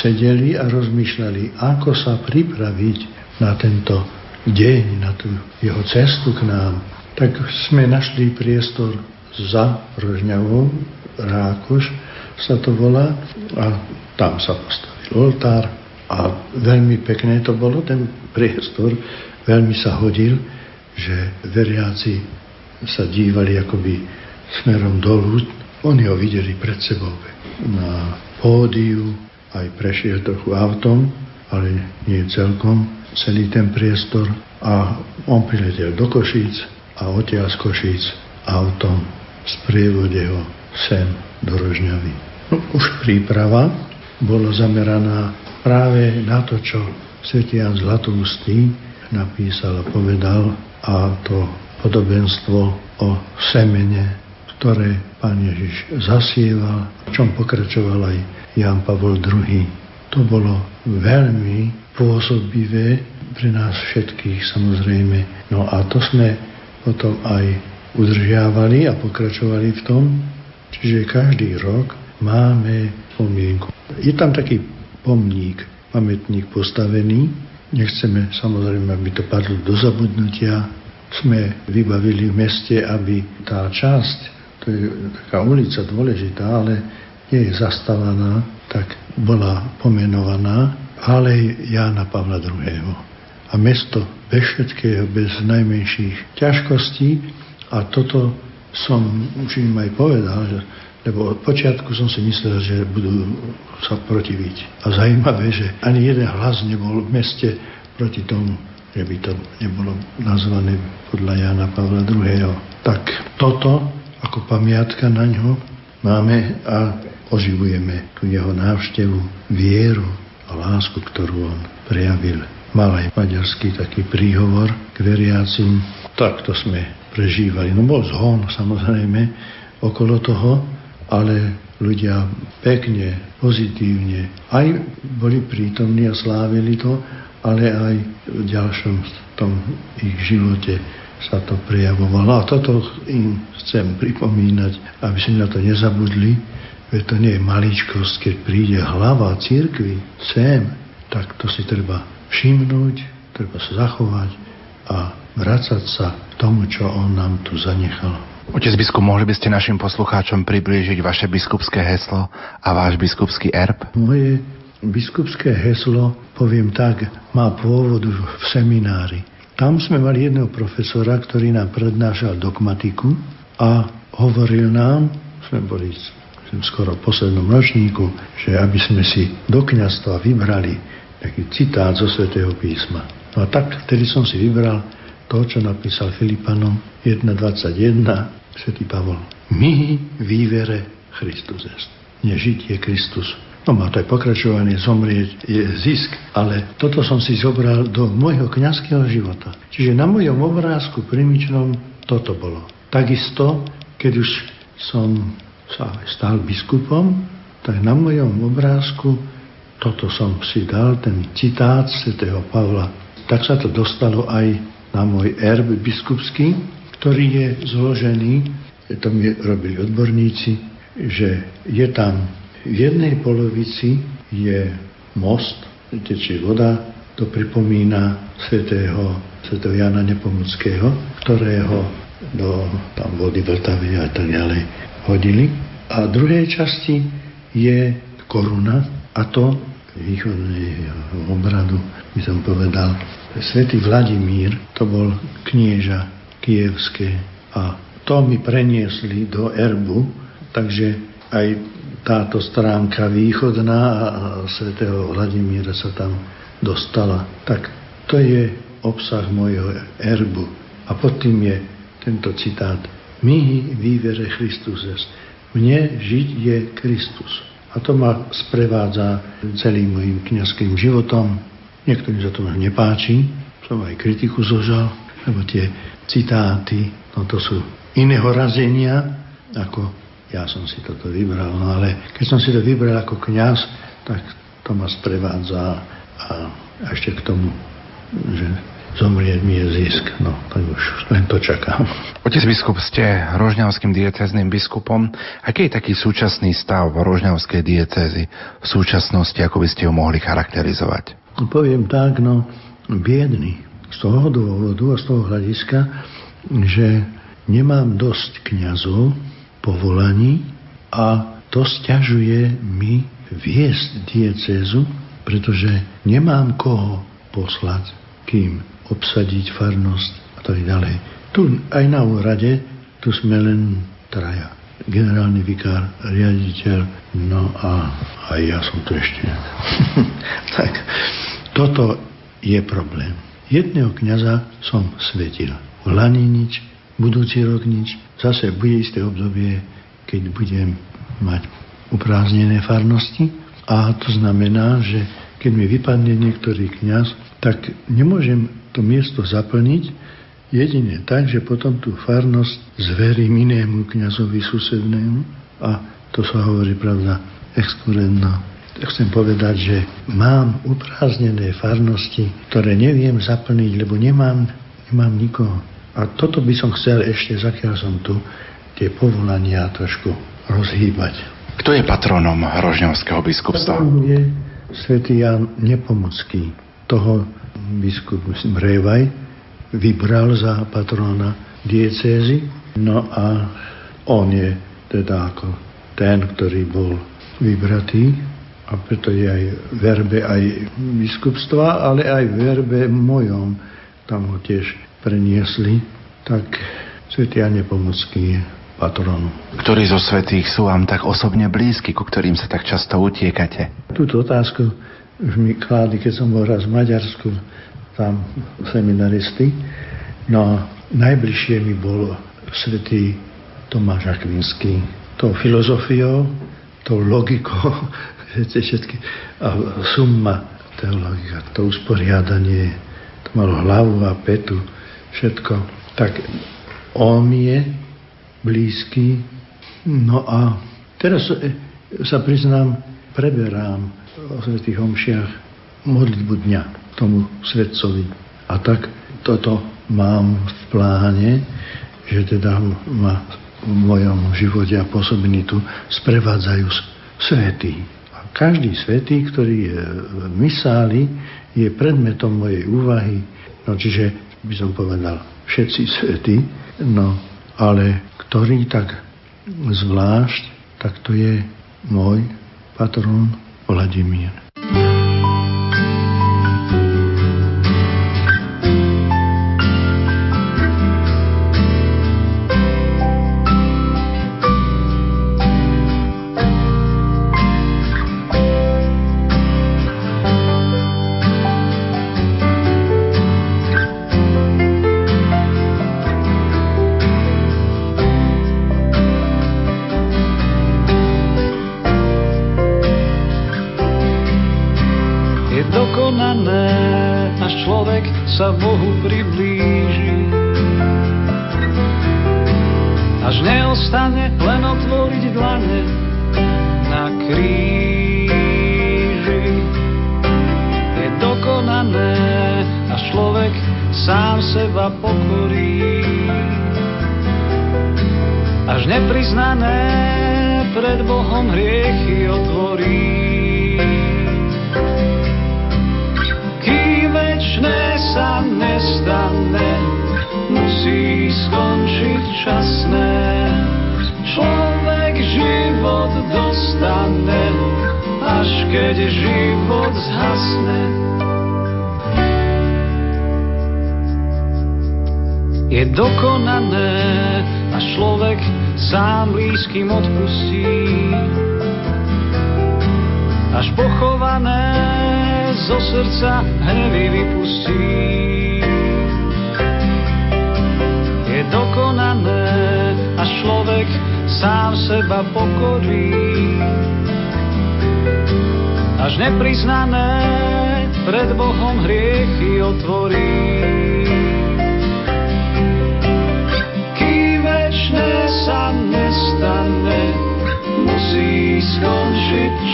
sedeli a rozmýšľali, ako sa pripraviť na tento deň, na tú jeho cestu k nám. Tak sme našli priestor za Rožňavou, Rákoš sa to volá, a tam sa postavil oltár a veľmi pekné to bolo, ten priestor veľmi sa hodil, že veriaci sa dívali akoby smerom dolu oni ho videli pred sebou na pódiu, aj prešiel trochu autom, ale nie celkom celý ten priestor a on priletel do Košíc a odtiaľ z Košíc autom sprievode ho sem do Rožňavy. No, už príprava bola zameraná práve na to, čo Svetian Zlatoustý napísal a povedal a to podobenstvo o semene ktoré pán Ježiš zasieval, v čom pokračoval aj Jan Pavol II. To bolo veľmi pôsobivé pre nás všetkých samozrejme. No a to sme potom aj udržiavali a pokračovali v tom. Čiže každý rok máme pomienku. Je tam taký pomník, pamätník postavený. Nechceme samozrejme, aby to padlo do zabudnutia. Sme vybavili v meste, aby tá časť to je taká ulica dôležitá, ale nie je zastavaná, tak bola pomenovaná Alej Jána Pavla II. A mesto bez všetkého, bez najmenších ťažkostí a toto som už im aj povedal, že, lebo od počiatku som si myslel, že budú sa protiviť. A zajímavé, že ani jeden hlas nebol v meste proti tomu, že by to nebolo nazvané podľa Jana Pavla II. Tak toto ako pamiatka na ňo máme a oživujeme tú jeho návštevu, vieru a lásku, ktorú on prejavil. Mal aj maďarský taký príhovor k veriacim. tak to sme prežívali. No bol zhon samozrejme okolo toho, ale ľudia pekne, pozitívne aj boli prítomní a slávili to, ale aj v ďalšom tom ich živote sa to prejavovalo. A toto im chcem pripomínať, aby si na to nezabudli, veď to nie je maličkosť, keď príde hlava církvy sem, tak to si treba všimnúť, treba sa zachovať a vrácať sa k tomu, čo on nám tu zanechal. Otec biskup, mohli by ste našim poslucháčom priblížiť vaše biskupské heslo a váš biskupský erb? Moje biskupské heslo, poviem tak, má pôvod v seminári. Tam sme mali jedného profesora, ktorý nám prednášal dogmatiku a hovoril nám, sme boli skoro v poslednom ročníku, že aby sme si do kniazstva vybrali taký citát zo svätého písma. No a tak vtedy som si vybral to, čo napísal Filipanom 1.21, svätý Pavol. My vývere Christus est. Nežiť je Kristus. No má to aj pokračovanie, zomrieť je zisk, ale toto som si zobral do môjho kňazského života. Čiže na mojom obrázku primičnom toto bolo. Takisto, keď už som sa stal biskupom, tak na mojom obrázku toto som si dal, ten citát svätého Pavla. Tak sa to dostalo aj na môj erb biskupský, ktorý je zložený, to mi robili odborníci, že je tam v jednej polovici je most, tečie voda, to pripomína svätého, svätého Jana Nepomuckého, ktorého do tam vody Vltavy a tak ďalej hodili. A v druhej časti je koruna a to východného obradu, by som povedal, Svetý Vladimír, to bol knieža kievské a to mi preniesli do erbu, takže aj táto stránka východná a svätého Vladimíra sa tam dostala. Tak to je obsah môjho erbu. A pod tým je tento citát. My vývere Christus est. Mne žiť je Kristus. A to ma sprevádza celým mojim kniazským životom. Niektorým sa to nepáči, som aj kritiku zožal, lebo tie citáty, no to sú iného razenia, ako ja som si toto vybral. No ale keď som si to vybral ako kňaz, tak to ma sprevádza a ešte k tomu, že zomrieť mi je zisk. No, tak už len to čakám. Otec biskup, ste rožňavským diecezným biskupom. Aký je taký súčasný stav rožňavskej diecezy v súčasnosti, ako by ste ho mohli charakterizovať? No, poviem tak, no, biedný. Z toho dôvodu a z toho hľadiska, že nemám dosť kňazov, povolaní a to stiažuje mi viesť diecézu, pretože nemám koho poslať, kým obsadiť farnosť a tak ďalej. Tu aj na úrade, tu sme len traja. Generálny vikár, riaditeľ, no a aj ja som tu ešte. tak, toto je problém. Jedného kniaza som svetil. V Lani nič, budúci rok nič. Zase bude isté obdobie, keď budem mať uprázdnené farnosti. A to znamená, že keď mi vypadne niektorý kňaz, tak nemôžem to miesto zaplniť jedine tak, že potom tú farnosť zverím inému kňazovi susednému a to sa hovorí, pravda, exkurentno. Chcem povedať, že mám upráznené farnosti, ktoré neviem zaplniť, lebo nemám, nemám nikoho. A toto by som chcel ešte, zakiaľ som tu, tie povolania trošku rozhýbať. Kto je patronom Rožňovského biskupstva? Patronom je svätý Jan Nepomucký. Toho biskup Revaj vybral za patrona diecézy. No a on je teda ako ten, ktorý bol vybratý a preto je aj verbe aj biskupstva, ale aj verbe mojom. Tam ho tiež preniesli. Tak Svetý Jan Nepomucký je patronu. Ktorí zo svetých sú vám tak osobne blízky, ku ktorým sa tak často utiekate? Túto otázku už mi kládi, keď som bol raz v Maďarsku, tam seminaristy. No najbližšie mi bol svetý Tomáš Akvinský. Tou filozofiou, tou logikou, viete, všetky, a summa teologika, to usporiadanie, to malo hlavu a petu, všetko. tak on je blízky. No a teraz e, sa priznám, preberám o svetých homšiach modlitbu dňa tomu svetcovi. A tak toto mám v pláne, že teda ma v mojom živote a pôsobení tu sprevádzajú svety. A každý svetý, ktorý je v misáli, je predmetom mojej úvahy. No čiže by som povedal všetci svety, no ale ktorý tak zvlášť, tak to je môj patron Vladimír.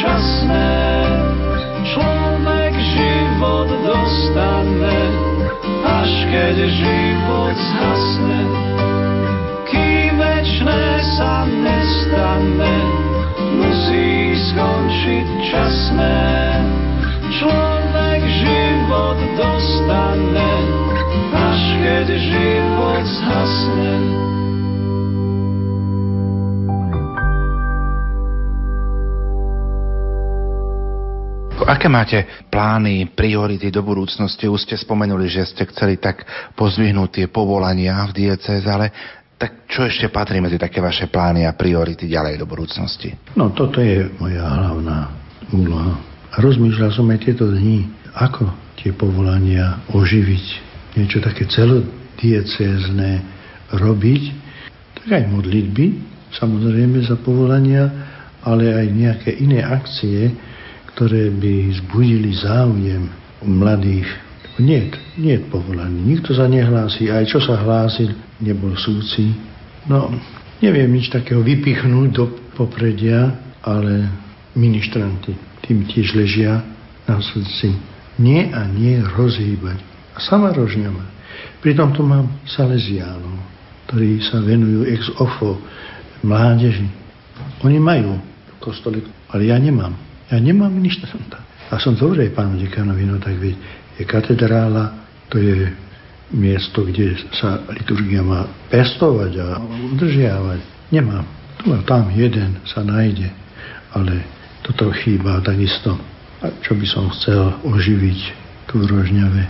dočasné, človek život dostane, až keď život zhasne. Kým večné sa nestane, musí skončiť časné. Človek život dostane, až keď život zhasne. Aké máte plány, priority do budúcnosti? Už ste spomenuli, že ste chceli tak pozvihnúť tie povolania v diecéze, ale tak čo ešte patrí medzi také vaše plány a priority ďalej do budúcnosti? No toto je moja hlavná úloha. Rozmýšľal som aj tieto dni, ako tie povolania oživiť, niečo také celodiecézne robiť, tak aj modlitby, samozrejme za povolania, ale aj nejaké iné akcie, ktoré by zbudili záujem mladých. Nie, nie je povolaný. Nikto sa nehlási. Aj čo sa hlásil, nebol súci. No, neviem nič takého vypichnúť do popredia, ale ministranty tým tiež ležia na srdci. Nie a nie rozhýbať. A sama rožňama. Pritom tu mám Salesiánov, ktorí sa venujú ex ofo mládeži. Oni majú kostole, ale ja nemám. Ja nemám ministranta. A som dobre pánu dekanovi, no tak veď je katedrála, to je miesto, kde sa liturgia má pestovať a udržiavať. Nemám. Tu a tam jeden sa nájde, ale toto chýba takisto. A čo by som chcel oživiť tu v Rožňave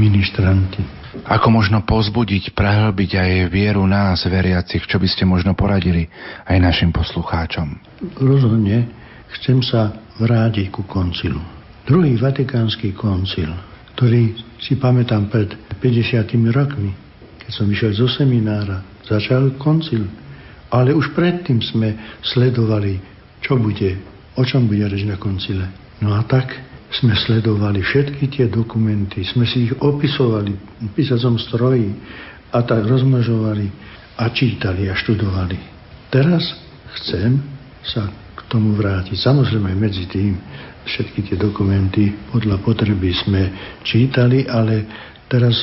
ministranty. Ako možno pozbudiť, prehlbiť aj vieru nás, veriacich, čo by ste možno poradili aj našim poslucháčom? Rozhodne chcem sa vrátiť ku koncilu. Druhý vatikánsky koncil, ktorý si pamätám pred 50 rokmi, keď som vyšiel zo seminára, začal koncil. Ale už predtým sme sledovali, čo bude, o čom bude reč na koncile. No a tak sme sledovali všetky tie dokumenty, sme si ich opisovali v písacom stroji a tak rozmnožovali a čítali a študovali. Teraz chcem sa tomu vrátiť. Samozrejme medzi tým všetky tie dokumenty podľa potreby sme čítali, ale teraz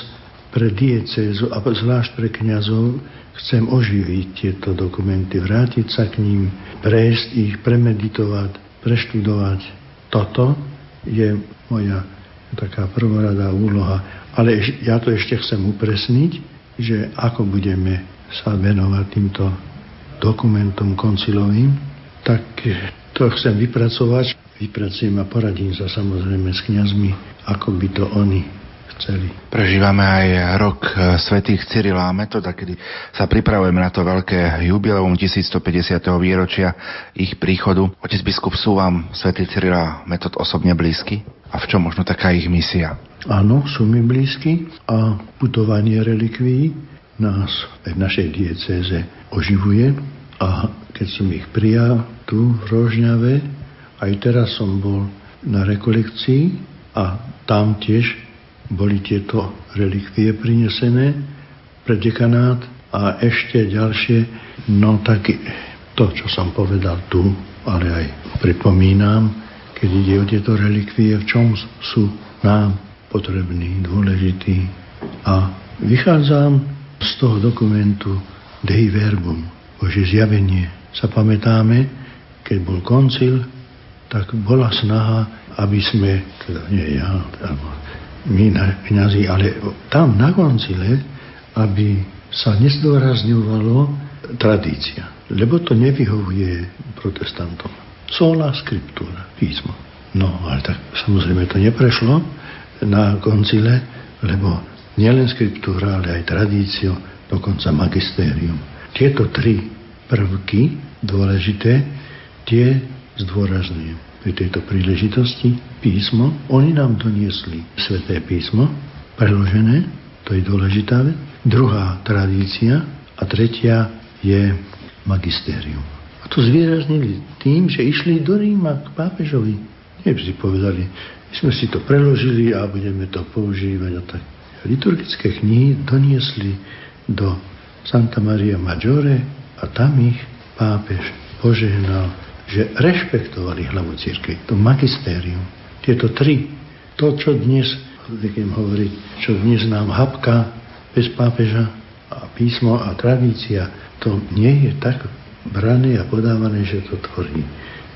pre diecézu a zvlášť pre kňazov chcem oživiť tieto dokumenty, vrátiť sa k ním, prejsť ich, premeditovať, preštudovať. Toto je moja taká prvoradá úloha. Ale ja to ešte chcem upresniť, že ako budeme sa venovať týmto dokumentom koncilovým, tak to chcem vypracovať. Vypracujem a poradím sa samozrejme s kňazmi, ako by to oni chceli. Prežívame aj rok eh, svätých Cyrila a Metoda, kedy sa pripravujeme na to veľké jubileum 1150. výročia ich príchodu. Otec biskup, sú vám svätý Cyrila Metod osobne blízky? A v čom možno taká ich misia? Áno, sú mi blízky a putovanie relikví nás v našej diecéze oživuje a keď som ich prijal tu v Rožňave, aj teraz som bol na rekolekcii a tam tiež boli tieto relikvie prinesené pre dekanát a ešte ďalšie, no tak to, čo som povedal tu, ale aj pripomínam, keď ide o tieto relikvie, v čom sú nám potrební, dôležití. A vychádzam z toho dokumentu Dei Verbum, Bože zjavenie. Sa pamätáme, keď bol koncil, tak bola snaha, aby sme, teda nie ja, alebo my kniazy, ale tam na koncile, aby sa nezdôrazňovalo tradícia, lebo to nevyhovuje protestantom. Sola scriptura, písmo. No, ale tak samozrejme to neprešlo na koncile, lebo nielen skriptúra, ale aj tradício, dokonca magistérium. Tieto tri prvky dôležité, tie zdôrazňujem pri tejto príležitosti písmo. Oni nám doniesli sveté písmo, preložené, to je dôležitá vec. Druhá tradícia a tretia je magistérium. A to zvýraznili tým, že išli do Ríma k pápežovi. Nie si povedali, my sme si to preložili a budeme to používať a tak. Liturgické knihy doniesli do Santa Maria Maggiore a tam ich pápež požehnal že rešpektovali hlavu církvy, to magistérium. Tieto tri, to, čo dnes, zvyknem hovoriť, čo dnes nám hapka bez pápeža a písmo a tradícia, to nie je tak brané a podávané, že to tvorí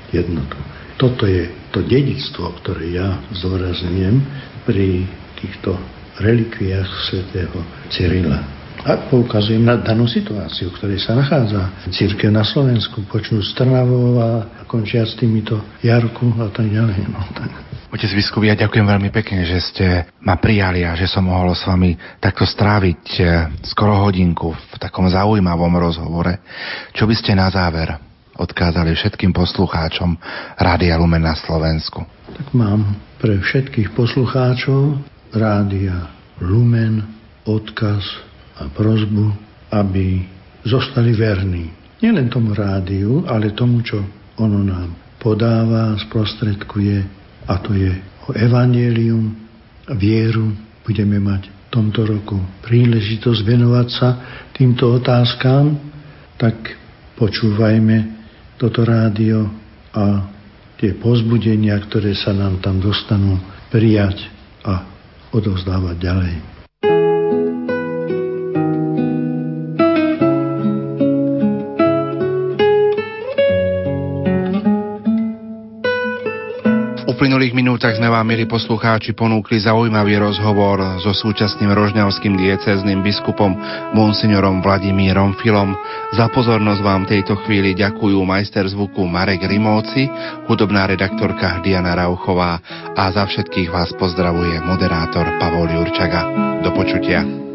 jednotu. Toto je to dedictvo, ktoré ja zdôrazňujem pri týchto relikviách svätého Cyrila. A poukazujem na danú situáciu, v ktorej sa nachádza církev na Slovensku, počnú z Trnavou a končia s týmito Jarku a tak ďalej. No, tak. Otec Biskup, ja ďakujem veľmi pekne, že ste ma prijali a že som mohol s vami takto stráviť eh, skoro hodinku v takom zaujímavom rozhovore. Čo by ste na záver odkázali všetkým poslucháčom Rádia Lumen na Slovensku? Tak mám pre všetkých poslucháčov Rádia Lumen odkaz a prozbu, aby zostali verní. Nielen tomu rádiu, ale tomu, čo ono nám podáva, sprostredkuje, a to je o evangelium, vieru. Budeme mať v tomto roku príležitosť venovať sa týmto otázkám, tak počúvajme toto rádio a tie pozbudenia, ktoré sa nám tam dostanú, prijať a odovzdávať ďalej. Minútach sme vám, milí poslucháči, ponúkli zaujímavý rozhovor so súčasným rožňavským diecezným biskupom monsignorom Vladimírom Filom. Za pozornosť vám tejto chvíli ďakujú majster zvuku Marek Rimóci, hudobná redaktorka Diana Rauchová a za všetkých vás pozdravuje moderátor Pavol Jurčaga. Do počutia.